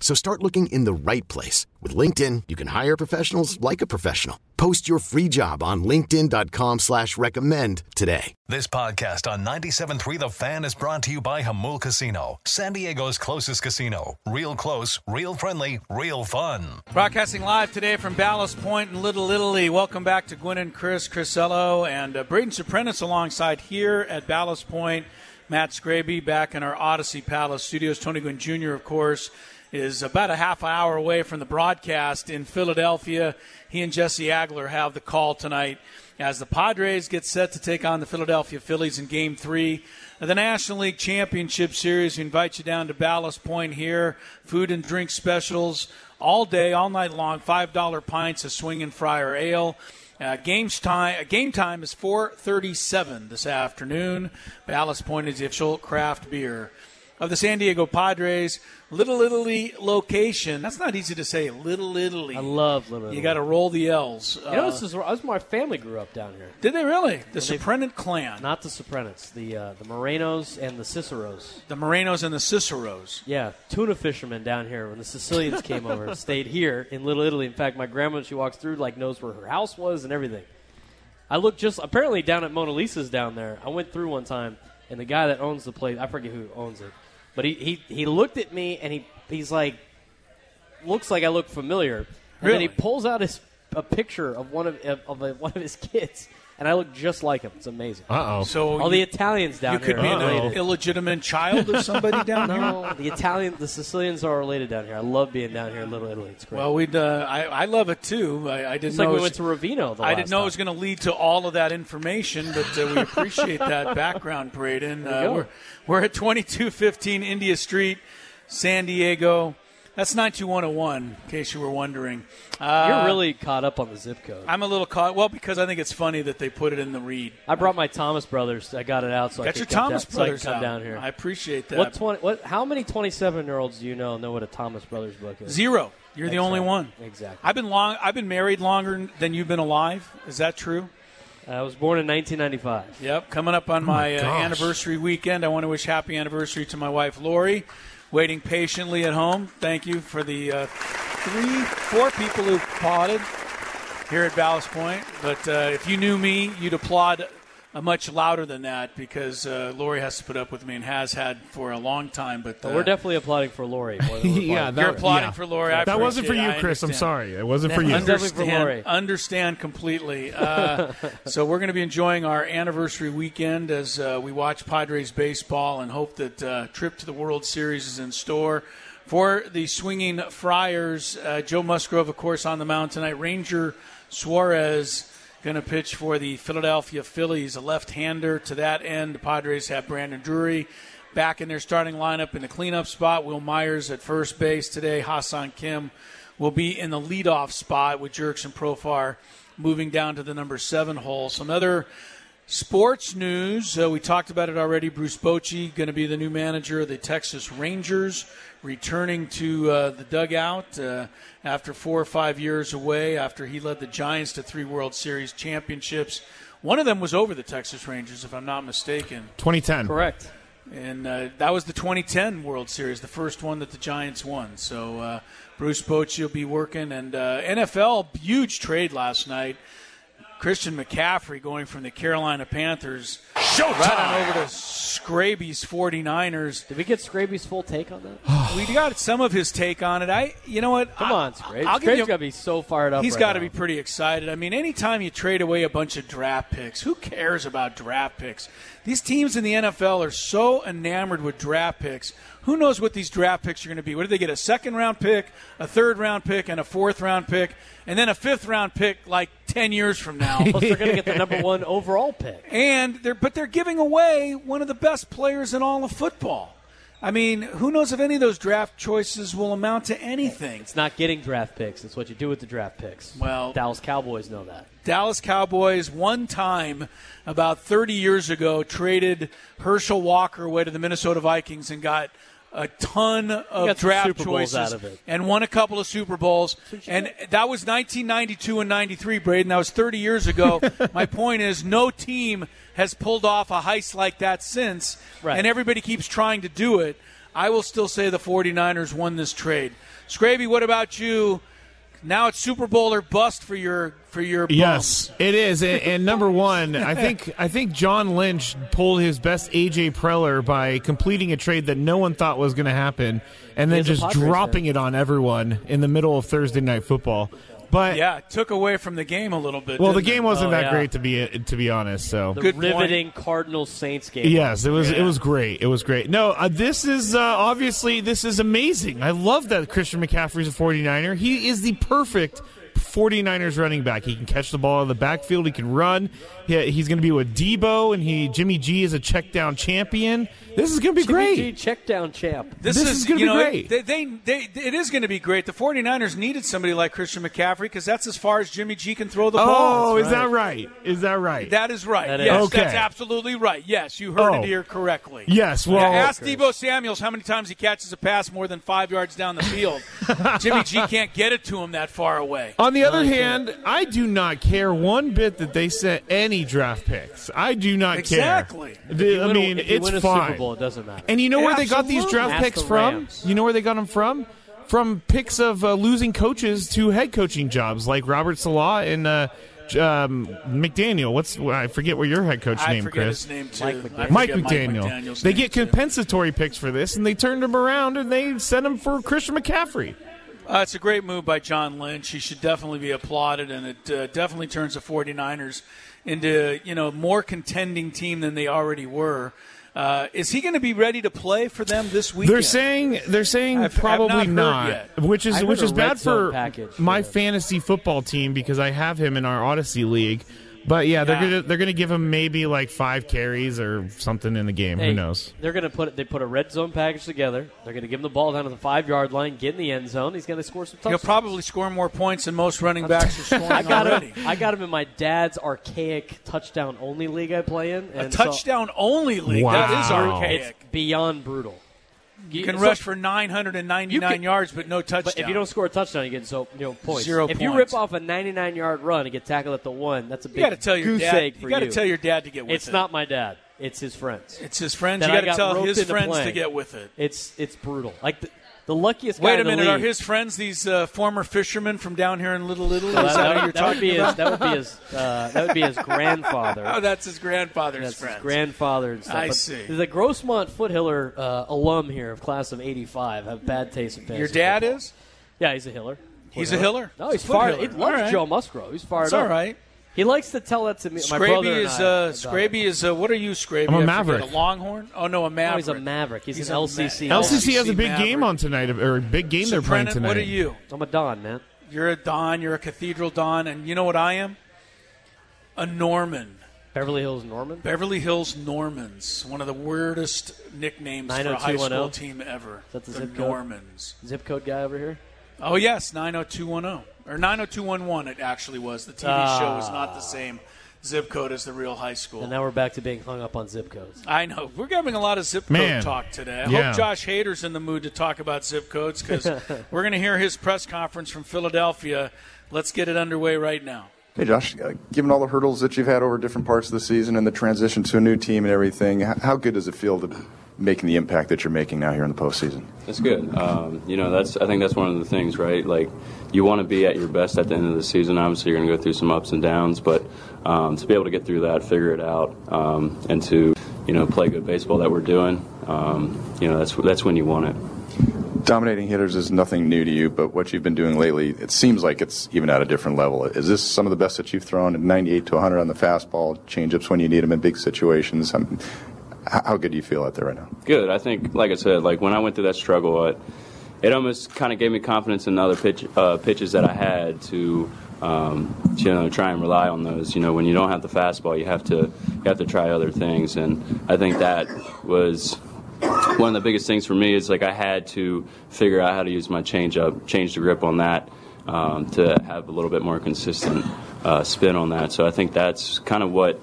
So start looking in the right place. With LinkedIn, you can hire professionals like a professional. Post your free job on linkedin.com slash recommend today. This podcast on 97.3 The Fan is brought to you by Jamul Casino, San Diego's closest casino. Real close, real friendly, real fun. Broadcasting live today from Ballast Point in Little Italy. Welcome back to Gwynn and Chris, Chrisello, and uh, Braden Soprenis alongside here at Ballast Point. Matt Scraby back in our Audacy Palace studios. Tony Gwynn Jr., of course, is about a half hour away from the broadcast in Philadelphia. He and Jesse Agler have the call tonight as the Padres get set to take on the Philadelphia Phillies in Game 3 of the National League Championship Series. We invite you down to Ballast Point here. Food and drink specials all day, all night long. $5 pints of swinging friar ale. Uh, games time, uh, game time is 4:37 this afternoon. Ballast Point is the official craft beer of the San Diego Padres. Little Italy location. That's not easy to say. Little Italy. I love Little Italy. You got to roll the L's. You know, this is, this is my family grew up down here. Did they really? The Soprenant clan. Not the Sopranos, the uh, the Morenos and the Ciceros. the Morenos and the Ciceros. Yeah, tuna fishermen down here when the Sicilians came over stayed here in Little Italy. In fact, my grandma, she walks through, like knows where her house was and everything. I look just apparently down at Mona Lisa's down there. I went through one time, and the guy that owns the place, I forget who owns it, but he he, he looked at me and he he's like, looks like I look familiar, and then he pulls out his a picture of one of of, of one of his kids, and I look just like him. It's amazing. Uh oh. So All the Italians down here. you could here be are an illegitimate child of somebody down here. No, the Italian, the Sicilians are related down here. I love being down here in Little Italy. It's great. Well, we'd. Uh, I, I love it too. I, I didn't it's know like it we was- went to Ravino. The I didn't know it was going to lead to all of that information, but uh, we appreciate that background, Braden. There you Uh, go. we're, we're at 2215 India Street, San Diego. That's 92101, in case you were wondering. Uh, You're really caught up on the zip code. I'm a little caught. Well, because I think it's funny that they put it in the read. I brought my Thomas brothers. I got it out so I Got could your come Thomas down, so I Brothers could come out. down here. I appreciate that. what twenty? What? How many twenty-seven-year-olds do you know know what a Thomas Brothers book is? Zero. You're the That's only one. Exactly. I've been long. I've been married longer than you've been alive. Is that true? I was born in 1995. Yep, coming up on my, uh, anniversary weekend. I want to wish happy anniversary to my wife Lori, waiting patiently at home. Thank you for the uh, three, four people who applauded here at Ballast Point. But uh, if you knew me, you'd applaud uh, much louder than that because uh, Lori has to put up with me and has had for a long time. But, uh, we're definitely applauding for Lori. more yeah, that, You're applauding yeah. for Lori. I that wasn't for you, it. Chris. I'm sorry. It wasn't for you. Under- for understand, Lori. understand completely. Uh, so we're going to be enjoying our anniversary weekend as uh, we watch Padres baseball and hope that uh, trip to the World Series is in store for the swinging Friars. Uh, Joe Musgrove, of course, on the mound tonight. Ranger Suarez going to pitch for the Philadelphia Phillies, a left-hander. To that end, the Padres have Brandon Drury back in their starting lineup in the cleanup spot. Wil Myers at first base today. Ha-Seong Kim will be in the leadoff spot with Jurickson Profar moving down to the number seven hole. Some other sports news. Uh, we talked about it already. Bruce Bochy going to be the new manager of the Texas Rangers, returning to uh, the dugout uh, after four or five years away. After he led the Giants to three World Series championships. One of them was over the Texas Rangers, if I'm not mistaken. 2010. Correct. And uh, that was the 2010 World Series, the first one that the Giants won. So uh, Bruce Bochy will be working. And uh, NFL, huge trade last night. Christian McCaffrey going from the Carolina Panthers Showtime. Right on over to Scraby's 49ers. Did we get Scraby's full take on that? we got some of his take on it. I, you know what? Come I, on, Scraby. I'll Scraby's got to be so fired up. He's right got to be pretty excited. I mean, anytime you trade away a bunch of draft picks, who cares about draft picks? These teams in the NFL are so enamored with draft picks. Who knows what these draft picks are going to be? What do they get? A second round pick, a third round pick, and a fourth round pick, and then a fifth round pick like ten years from now. Plus, they're going to get the number one overall pick. And they're but they're giving away one of the best players in all of football. I mean, who knows if any of those draft choices will amount to anything? It's not getting draft picks. It's what you do with the draft picks. Well, Dallas Cowboys know that. Dallas Cowboys one time about 30 years ago traded Herschel Walker away to the Minnesota Vikings and got a ton of draft choices of and won a couple of Super Bowls. And that was 1992 and 93, Braden. That was 30 years ago. My point is, no team has pulled off a heist like that since, right. and everybody keeps trying to do it. I will still say the 49ers won this trade. Scraby, what about you? Now it's Super Bowl or bust for your for your bums. yes, it is. And, and, number one, I think I think John Lynch pulled his best AJ Preller by completing a trade that no one thought was going to happen, and then just dropping fan. it on everyone in the middle of Thursday night football. But yeah, it took away from the game a little bit. Well, the game it? wasn't oh, that yeah. great to be to be honest. So the Good riveting Cardinals Saints game. Yes, it was. Yeah. It was great. It was great. No, uh, this is uh, obviously this is amazing. I love that Christian McCaffrey's a 49er. He is the perfect 49ers running back. He can catch the ball in the backfield. He can run. He, he's going to be with Deebo, and he Jimmy G is a check down champion. This is going to be Jimmy great. G check down champ. This, This is gonna be know, great. They, they, they, it is going to be great. The 49ers needed somebody like Christian McCaffrey because that's as far as Jimmy G can throw the oh, ball. Oh, is that right? Is that right? That is right. That is. yes, Okay. that's absolutely right. Yes, you heard Oh. it here correctly. yes. Well, Yeah, ask Deebo Samuels how many times he catches a pass more than five yards down the field. Jimmy G can't get it to him that far away. On the other hand, I do not care one bit that they sent any draft picks. I do not Exactly. care. Exactly. I win a- mean, it's win a fine. Super Bowl, it doesn't matter. And you know where they got these draft Ask picks the from? You know where they got them from? From picks of uh, losing coaches to head coaching jobs, like Robert Saleh and uh, um, McDaniel. What's I forget what your head coach I name, forget Chris. his name too. Mike McDaniel. Mike Mike McDaniel. McDaniel's they name, get too. compensatory picks for this, and they turned him around and they sent him for Christian McCaffrey. Uh, it's a great move by John Lynch. He should definitely be applauded, and it uh, definitely turns the 49ers into you know more contending team than they already were. Uh, is he going to be ready to play for them this weekend? They're saying they're saying I've- I've probably not not, which is I which is bad for package my for- fantasy football team because I have him in our Audacy league. But yeah, they're Yeah. gonna they're gonna give him maybe like five carries or something in the game. Hey, Who knows? They're going to put they put a red zone package together. They're going to give him the ball down to the five yard line, get in the end zone. He's going to score some He'll probably score more points than most running backs are scoring I got already. him. I got him in my dad's archaic touchdown only league I play in. A And so touchdown only league. That is Wow. archaic. it's beyond brutal. You can so- rush for 999 can- yards, but no touchdown. But if you don't score a touchdown, you get so you know points. Zero if you rip off a 99 yard run and get tackled at the one, that's a you big got to tell your goose dad. egg You for got to tell your dad to get with It's it. It's not my dad. It's his friends. It's his friends. that You got to tell his friends to playing. get with it. It's it's brutal. Like the, the luckiest. guy Wait a minute. Are his friends these uh, former fishermen from down here in Little Italy? Well, that, that, you're that would be his. That would be his. Uh, that would be his grandfather. Oh, that's his grandfather's That's friends. his grandfather and stuff. I But see. The Grossmont Foothiller uh, alum here of class of '85 have bad taste in fantasy. Your dad football. is? Yeah, he's a hiller. He's a hiller? No, he's fired. He loves right. Joe Musgrove. He's fired It's up. all right. He likes to tell that to me. My Scraby brother is I, uh. Scraby is uh, what are you, Scraby? I'm a I forget, Maverick. A Longhorn? Oh no, a No, Maverick. he's a Maverick. He's, He's an LCC. Ma- LCC has a big Maverick. game on tonight, or a big game So, they're playing Brennan, tonight. what are you? I'm a Don, man. You're a Don. You're a Cathedral Don, and you know what I am? A Norman. Beverly Hills Norman. Beverly Hills Normans, one of the weirdest nicknames for a high school team ever. that the the zip code? Normans. Zip code guy over here. Oh yes, 90210 or 90211 it actually was. The TV show was not the same zip code as the real high school. And now we're back to being hung up on zip codes. I know. We're having a lot of zip code talk today. I Yeah. hope Josh Hader's in the mood to talk about zip codes because we're going to hear his press conference from Philadelphia. Let's get it underway right now. Hey, Josh, uh, given all the hurdles that you've had over different parts of the season and the transition to a new team and everything, how good does it feel to making the impact that you're making now here in the postseason? That's good. Um, you know, that's I think that's one of the things, right? Like, you want to be at your best at the end of the season. Obviously, you're going to go through some ups and downs, but um, to be able to get through that, figure it out, um, and to you know play good baseball that we're doing, um, you know, that's that's when you want it. Dominating hitters is nothing new to you, but what you've been doing lately, it seems like it's even at a different level. Is this some of the best that you've thrown 98 to 100 on the fastball, changeups when you need them in big situations? Um, how good do you feel out there right now? Good. I think, like I said, like when I went through that struggle, it, it almost kind of gave me confidence in the other pitch, uh, pitches that I had to, um, you know, try and rely on those. You know, when you don't have the fastball, you have to you have to try other things, and I think that was one of the biggest things for me is like I had to figure out how to use my changeup, change the grip on that um, to have a little bit more consistent uh, spin on that. So I think that's kind of what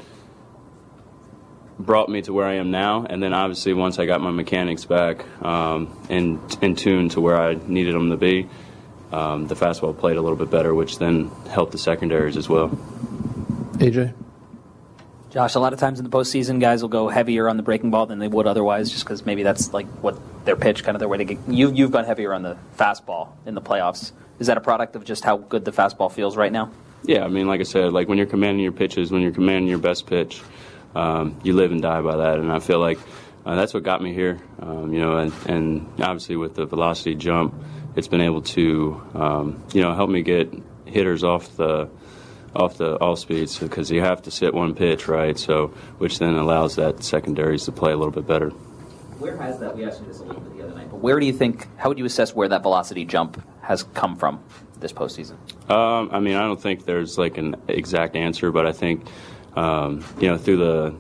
brought me to where I am now. And then obviously once I got my mechanics back um, in in tune to where I needed them to be, um, the fastball played a little bit better, which then helped the secondaries as well. AJ. Josh, a lot of times in the postseason, guys will go heavier on the breaking ball than they would otherwise, just because maybe that's like what their pitch, kind of their way to get. You, you've gone heavier on the fastball in the playoffs. Is that a product of just how good the fastball feels right now? Yeah, I mean, like I said, like when you're commanding your pitches, when you're commanding your best pitch, um, you live and die by that. And I feel like uh, that's what got me here. Um, you know, and, and, obviously with the velocity jump, it's been able to, um, you know, help me get hitters off the off the off speeds because you have to sit one pitch, right? So, which then allows that secondaries to play a little bit better. Where has that? We asked you this a little bit the other night, but where do you think? How would you assess where that velocity jump has come from this postseason? Um, I mean, I don't think there's like an exact answer, but I think um, you know through the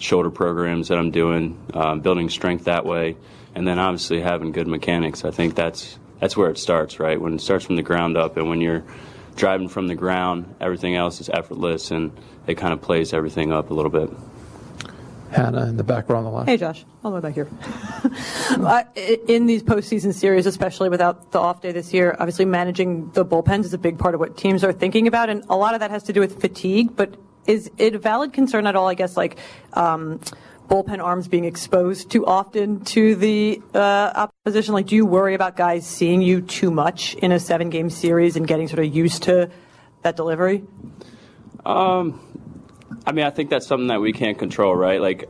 shoulder programs that I'm doing, um, building strength that way, and then obviously having good mechanics. I think that's that's where it starts, right? When it starts from the ground up, and when you're driving from the ground, everything else is effortless, and it kind of plays everything up a little bit. Hannah in the back row on the left. Hey, Josh. All the way back here. in these postseason series, especially without the off day this year, obviously managing the bullpens is a big part of what teams are thinking about, and a lot of that has to do with fatigue. But is it a valid concern at all? I guess like. Um, bullpen arms being exposed too often to the uh, opposition? Like, do you worry about guys seeing you too much in a seven game series and getting sort of used to that delivery? Um, I mean, I think that's something that we can't control, right? Like,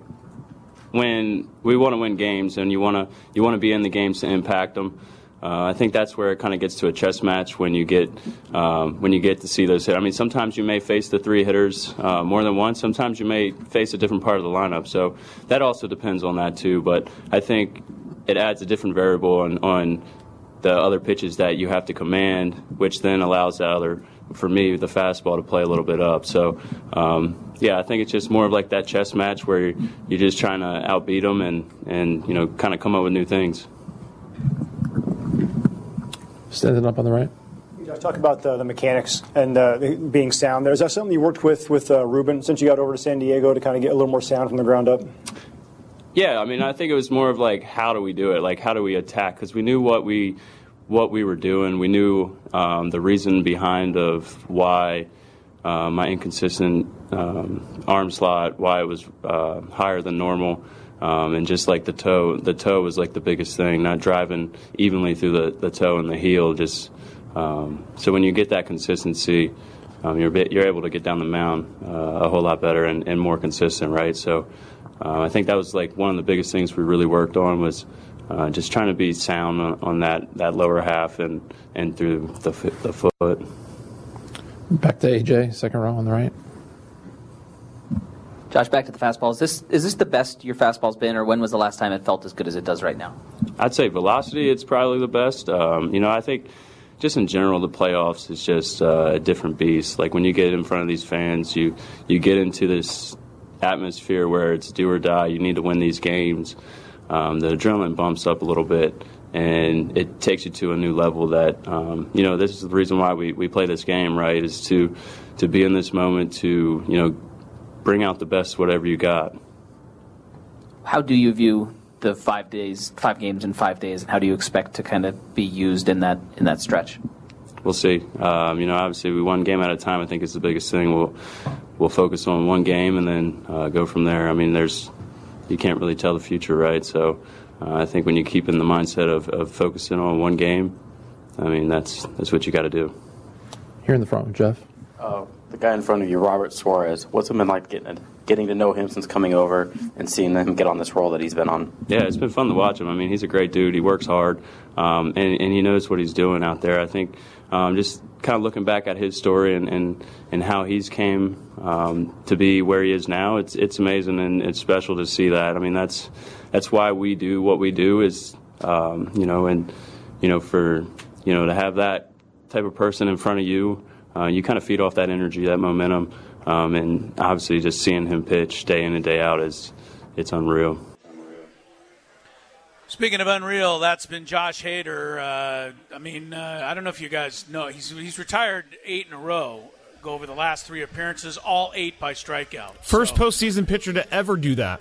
when we want to win games and you want to you want to be in the games to impact them. Uh, I think that's where it kind of gets to a chess match when you get um, when you get to see those hit. I mean, sometimes you may face the three hitters uh, more than once. Sometimes you may face a different part of the lineup. So that also depends on that too. But I think it adds a different variable on, on the other pitches that you have to command, which then allows the other, for me, the fastball to play a little bit up. So, um, yeah, I think it's just more of like that chess match where you're, just trying to outbeat them and, and you know, kind of come up with new things. Standing up on the right. You know, talk about the, the mechanics and uh, being sound there. Is that something you worked with with uh, Ruben since you got over to San Diego to kind of get a little more sound from the ground up? Yeah, I mean, I think it was more of like, how do we do it? Like, how do we attack? Because we knew what we what we were doing. We knew um, the reason behind of why uh, my inconsistent um, arm slot, why it was uh, higher than normal. Um, and just like the toe, the toe was like the biggest thing, not driving evenly through the, the toe and the heel. Just um, so when you get that consistency, um, you're bit, you're able to get down the mound uh, a whole lot better and, and more consistent, right? So uh, I think that was like one of the biggest things we really worked on was uh, just trying to be sound on, on, that, that lower half and, and through the, the foot. Back to AJ, second row on the right. Josh, back to the fastball. Is this is this the best your fastball's been, or when was the last time it felt as good as it does right now? I'd say velocity. It's probably the best. Um, you know, I think just in general, the playoffs is just uh, a different beast. Like when you get in front of these fans, you you get into this atmosphere where it's do or die. You need to win these games. Um, the adrenaline bumps up a little bit, and it takes you to a new level. That um, you know, this is the reason why we, we play this game, right? Is to to be in this moment to you know bring out the best whatever you got. How do you view the five days, five games in five days, and how do you expect to kind of be used in that in that stretch? We'll see. Um, you know, obviously, we one game at a time. I think is the biggest thing. We'll we'll focus on one game and then uh, go from there. I mean, there's you can't really tell the future, right? So uh, I think when you keep in the mindset of, of focusing on one game, I mean that's that's what you got to do. Here in the front, Jeff. Uh, the guy in front of you, Robert Suarez. What's it been like getting getting to know him since coming over and seeing him get on this role that he's been on? Yeah, it's been fun to watch him. I mean, he's a great dude. He works hard, um, and, and he knows what he's doing out there. I think um, just kind of looking back at his story and, and, and how he's came um, to be where he is now, it's it's amazing and it's special to see that. I mean, that's that's why we do what we do is um, you know and you know for you know to have that type of person in front of you, uh, you kind of feed off that energy, that momentum, um, and obviously just seeing him pitch day in and day out is it's unreal. Speaking of unreal, that's been Josh Hader. Uh, I mean, uh, I don't know if you guys know he's he's retired eight in a row. Go over the last three appearances, all eight by strikeout. First so. postseason pitcher to ever do that.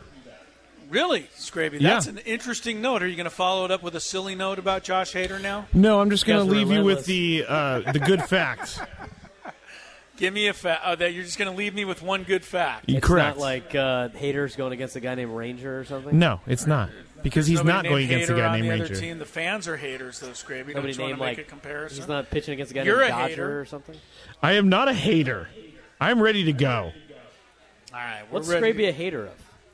Really, Scraby? That's yeah. an interesting note. Are you going to follow it up with a silly note about Josh Hader now? No, I'm just going to leave you with the uh, the good facts. Give me a fact. Oh, that you're just going to leave me with one good fact. It's Correct. not like uh, Hader's going against a guy named Ranger or something. No, it's not because he's not going against a guy named the Ranger. Team. The fans are haters, though, Scraby. Nobody Don't named make like a comparison. He's not pitching against a guy You're named a Dodger hater. or something. I am not a hater. I'm ready to go. All right, we're What's ready. Scraby a hater of?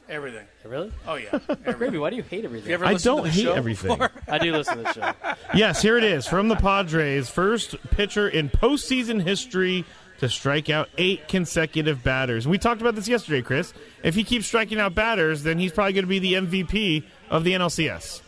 Everything. Really? Oh yeah. Scraby, why do you hate everything? You ever I listened don't to the hate show everything. before? I do listen to the show. yes, here it is from the Padres. First pitcher in postseason history to strike out eight consecutive batters. We talked about this yesterday, Chris. If he keeps striking out batters, then he's probably going to be the MVP of the NLCS.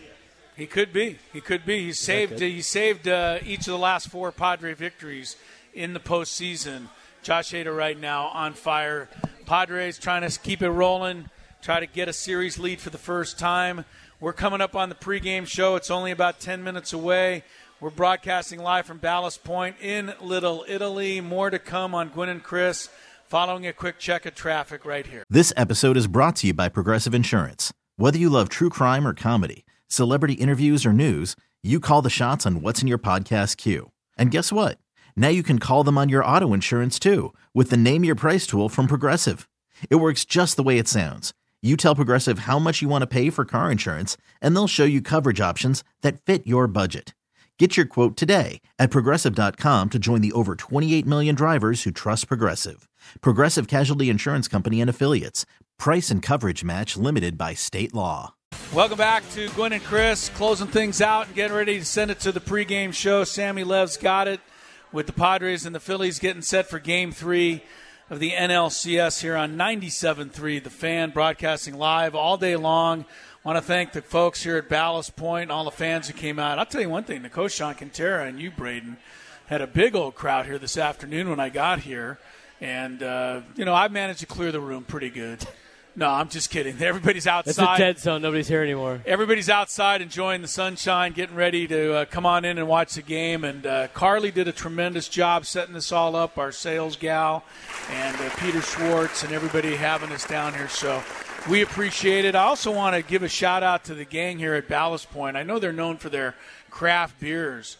He could be. He could be. He saved. He saved uh, each of the last four Padre victories in the postseason. Josh Hader right now on fire. Padres trying to keep it rolling. Try to get a series lead for the first time. We're coming up on the pregame show. It's only about 10 minutes away. We're broadcasting live from Ballast Point in Little Italy. More to come on Gwynn and Chris following a quick check of traffic right here. This episode is brought to you by Progressive Insurance. Whether you love true crime or comedy, celebrity interviews or news, you call the shots on what's in your podcast queue. And guess what? Now you can call them on your auto insurance too with the Name Your Price tool from Progressive. It works just the way it sounds. You tell Progressive how much you want to pay for car insurance, and they'll show you coverage options that fit your budget. Get your quote today at progressive.com to join the over 28 million drivers who trust Progressive. Progressive Casualty Insurance Company and Affiliates. Price and coverage match limited by state law. Welcome back to Gwynn and Chris, closing things out and getting ready to send it to the pregame show. Sammy Lev's got it with the Padres and the Phillies getting set for game three of the NLCS here on 97.3, the fan broadcasting live all day long. Want to thank the folks here at Ballast Point, all the fans who came out. I'll tell you one thing, the coach Sean Quintera and you, Braden, had a big old crowd here this afternoon when I got here. And, uh, you know, I managed to clear the room pretty good. No, I'm just kidding. Everybody's outside. It's a dead zone. Nobody's here anymore. Everybody's outside enjoying the sunshine, getting ready to uh, come on in and watch the game. And uh, Carly did a tremendous job setting this all up, our sales gal, and uh, Peter Schwartz, and everybody having us down here. So we appreciate it. I also want to give a shout out to the gang here at Ballast Point. I know they're known for their craft beers.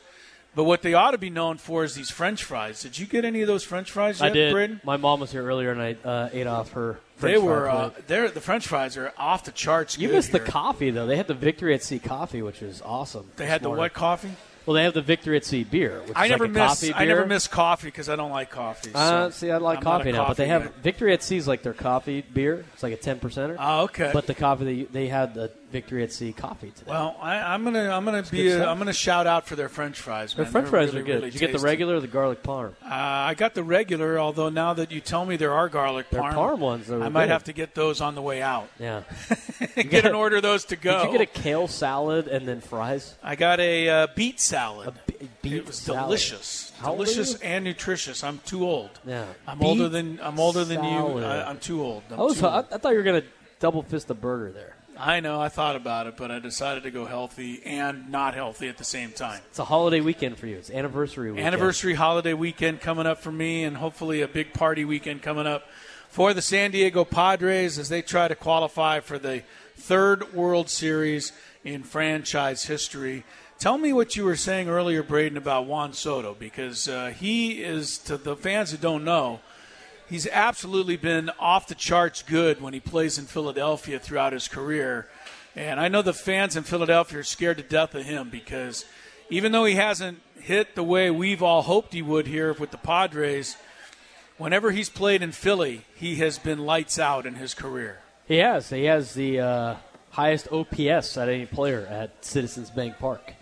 But what they ought to be known for is these French fries. Did you get any of those French fries yet, I did. Braden? My mom was here earlier, and I uh, ate off her. French they were. Uh, the French fries are off the charts. You missed here. the coffee though. They had the Victory at Sea coffee, which is awesome. They had the morning. what coffee? Well, they have the Victory at Sea beer. Which I is never like a miss. coffee I never miss coffee because I don't like coffee. Uh, see, I like I'm coffee now, but they coffee have. Victory at Sea is like their coffee beer. It's like a ten percenter. Oh, okay. But the coffee they they had the Victory at Sea coffee today. Well, I, I'm gonna I'm gonna be good a, stuff. I'm gonna shout out for their French fries. Their. French They're fries really, are good. really Did you get the regular or the garlic parm? Uh, I got the regular, although now that you tell me there are garlic Their parm, parm ones are I might have to get those on the way out. Yeah. get an order of those to go. Did you get a kale salad and then fries? I got a uh, beet salad. A beet it was salad. delicious, How delicious and nutritious. I'm too old. Yeah. I'm Beet older than I'm older than you. I, I'm too old. I'm I, was, too I, old. I thought you were gonna double fist the burger there. I know. I thought about it, but I decided to go healthy and not healthy at the same time. It's a holiday weekend for you. It's anniversary weekend. Anniversary holiday weekend coming up for me, and hopefully a big party weekend coming up for the San Diego Padres as they try to qualify for the third World Series in franchise history. Tell me what you were saying earlier, Braden, about Juan Soto, because uh, he is, to the fans who don't know, he's absolutely been off the charts good when he plays in Philadelphia throughout his career. And I know the fans in Philadelphia are scared to death of him because even though he hasn't hit the way we've all hoped he would here with the Padres, whenever he's played in Philly, he has been lights out in his career. He has. He has the uh, highest OPS at any player at Citizens Bank Park.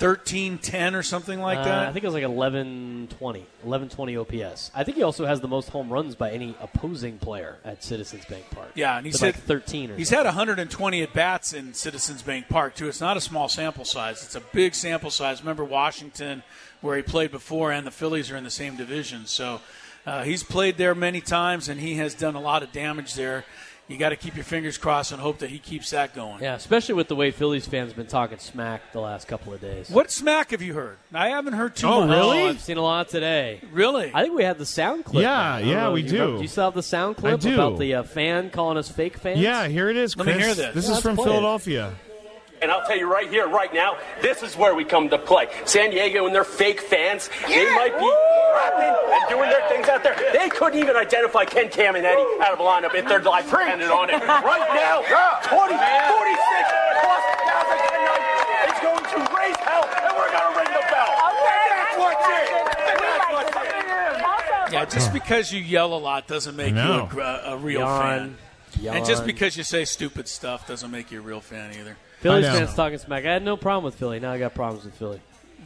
1310 or something like Uh, that? I think it was like 1120. 1120 OPS. I think he also has the most home runs by any opposing player at Citizens Bank Park. Yeah, and he's like 13 or He's something. had 120 at bats in Citizens Bank Park too. It's not a small sample size. It's a big sample size. Remember Washington, where he played before, and the Phillies are in the same division. So uh, he's played there many times, and he has done a lot of damage there. You got to keep your fingers crossed and hope that he keeps that going. Yeah, especially with the way Phillies fans been talking smack the last couple of days. What smack have you heard? I haven't heard too Oh, much. really? I've seen a lot today. Really? I think we had the sound clip. Yeah, now. I don't yeah, know, we you do. remember- Do you still have the sound clip I do. about the uh, fan calling us fake fans? Yeah, here it is, Let me hear this. This Yeah, is from play. Philadelphia. And I'll tell you right here, right now, this is where we come to play. San Diego and their fake fans, they might be rapping and doing out there. They couldn't even identify Ken Caminiti out of a lineup if their life depended on it. Right now, 20, 46 plus thousand tonight is going to raise hell, and we're going to ring the bell. That's what's it. That's what's it. Yeah, just because you yell a lot doesn't make you a, a real Yawn. fan. And just because you say stupid stuff doesn't make you a real fan either. Phillies I know. fans talking smack. I had no problem with Philly. Now I got problems with Philly.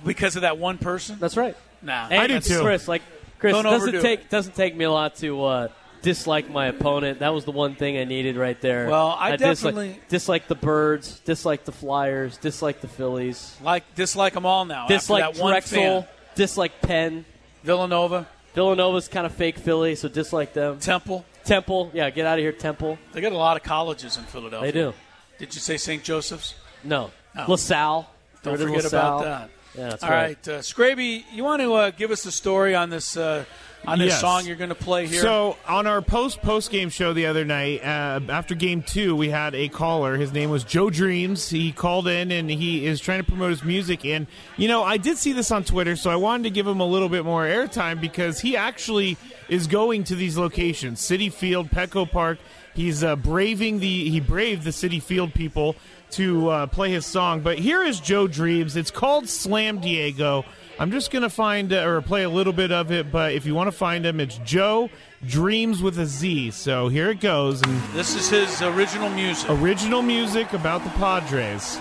Because of that one person? That's right. Nah. And I do too. Chris, like Chris, Don't doesn't overdo it. take doesn't take me a lot to uh, dislike my opponent. That was the one thing I needed right there. Well, I dislike, definitely- dislike the Birds, dislike the Flyers, dislike the Phillies, Like dislike them all now. dislike after that one Drexel, dislike Penn. Villanova, Villanova's kind of fake Philly, so dislike them. Temple. Temple, yeah, get out of here, Temple. They got a lot of colleges in Philadelphia. They do. Did you say St. Joseph's? No, Oh. LaSalle. Don't Get rid of forget LaSalle. about that. Yeah, that's All right. right, uh, Scraby, you want to uh, give us the story on this uh, on this Yes. song you're going to play here? So on our post post game show the other night, uh, after game two, we had a caller. His name was Joe Dreams. He called in and he is trying to promote his music. And you know, I did see this on Twitter, so I wanted to give him a little bit more airtime because he actually is going to these locations: Citi Field, Petco Park. He's uh, braving the he braved the Citi Field people to uh, play his song. But here is Joe Dreams. It's called Slam Diego. I'm just going to find uh, or play a little bit of it, but if you want to find him, it's Joe Dreams with a Z. So here it goes. And this is his original music. original music about the Padres.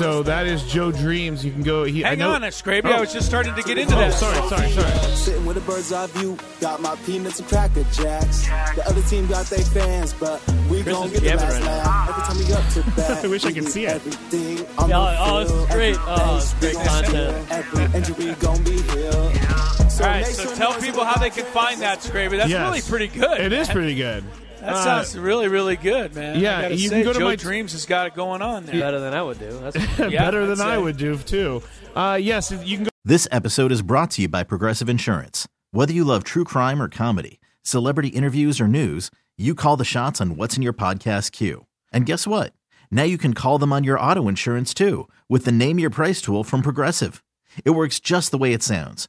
So that is Joe Dreams. You can go. He, I Hang know, on, Scraby. Oh. I was just starting to get into oh, that. sorry, sorry, sorry. Sitting with a bird's eye view, got my peanuts and cracker jacks. The other team got their fans, but we Chris gon' get the last right laugh. Every time we up to bat, I wish I could see it. Everything on Yeah, oh, this is field, great. Oh, it's great content. Every injury gon' be healed. So All right, so tell people how they can find that, this Scraby. That's Yes. really pretty good. It is man. pretty good. That Uh, sounds really, really good, man. yeah, I gotta you say, can go to Joe my- Dreams has got it going on there. Better than I would do. That's Yeah, better I'd than I say. would do too. Uh, yes, you can go. This episode is brought to you by Progressive Insurance. Whether you love true crime or comedy, celebrity interviews or news, you call the shots on what's in your podcast queue. And guess what? Now you can call them on your auto insurance too with the Name Your Price tool from Progressive. It works just the way it sounds.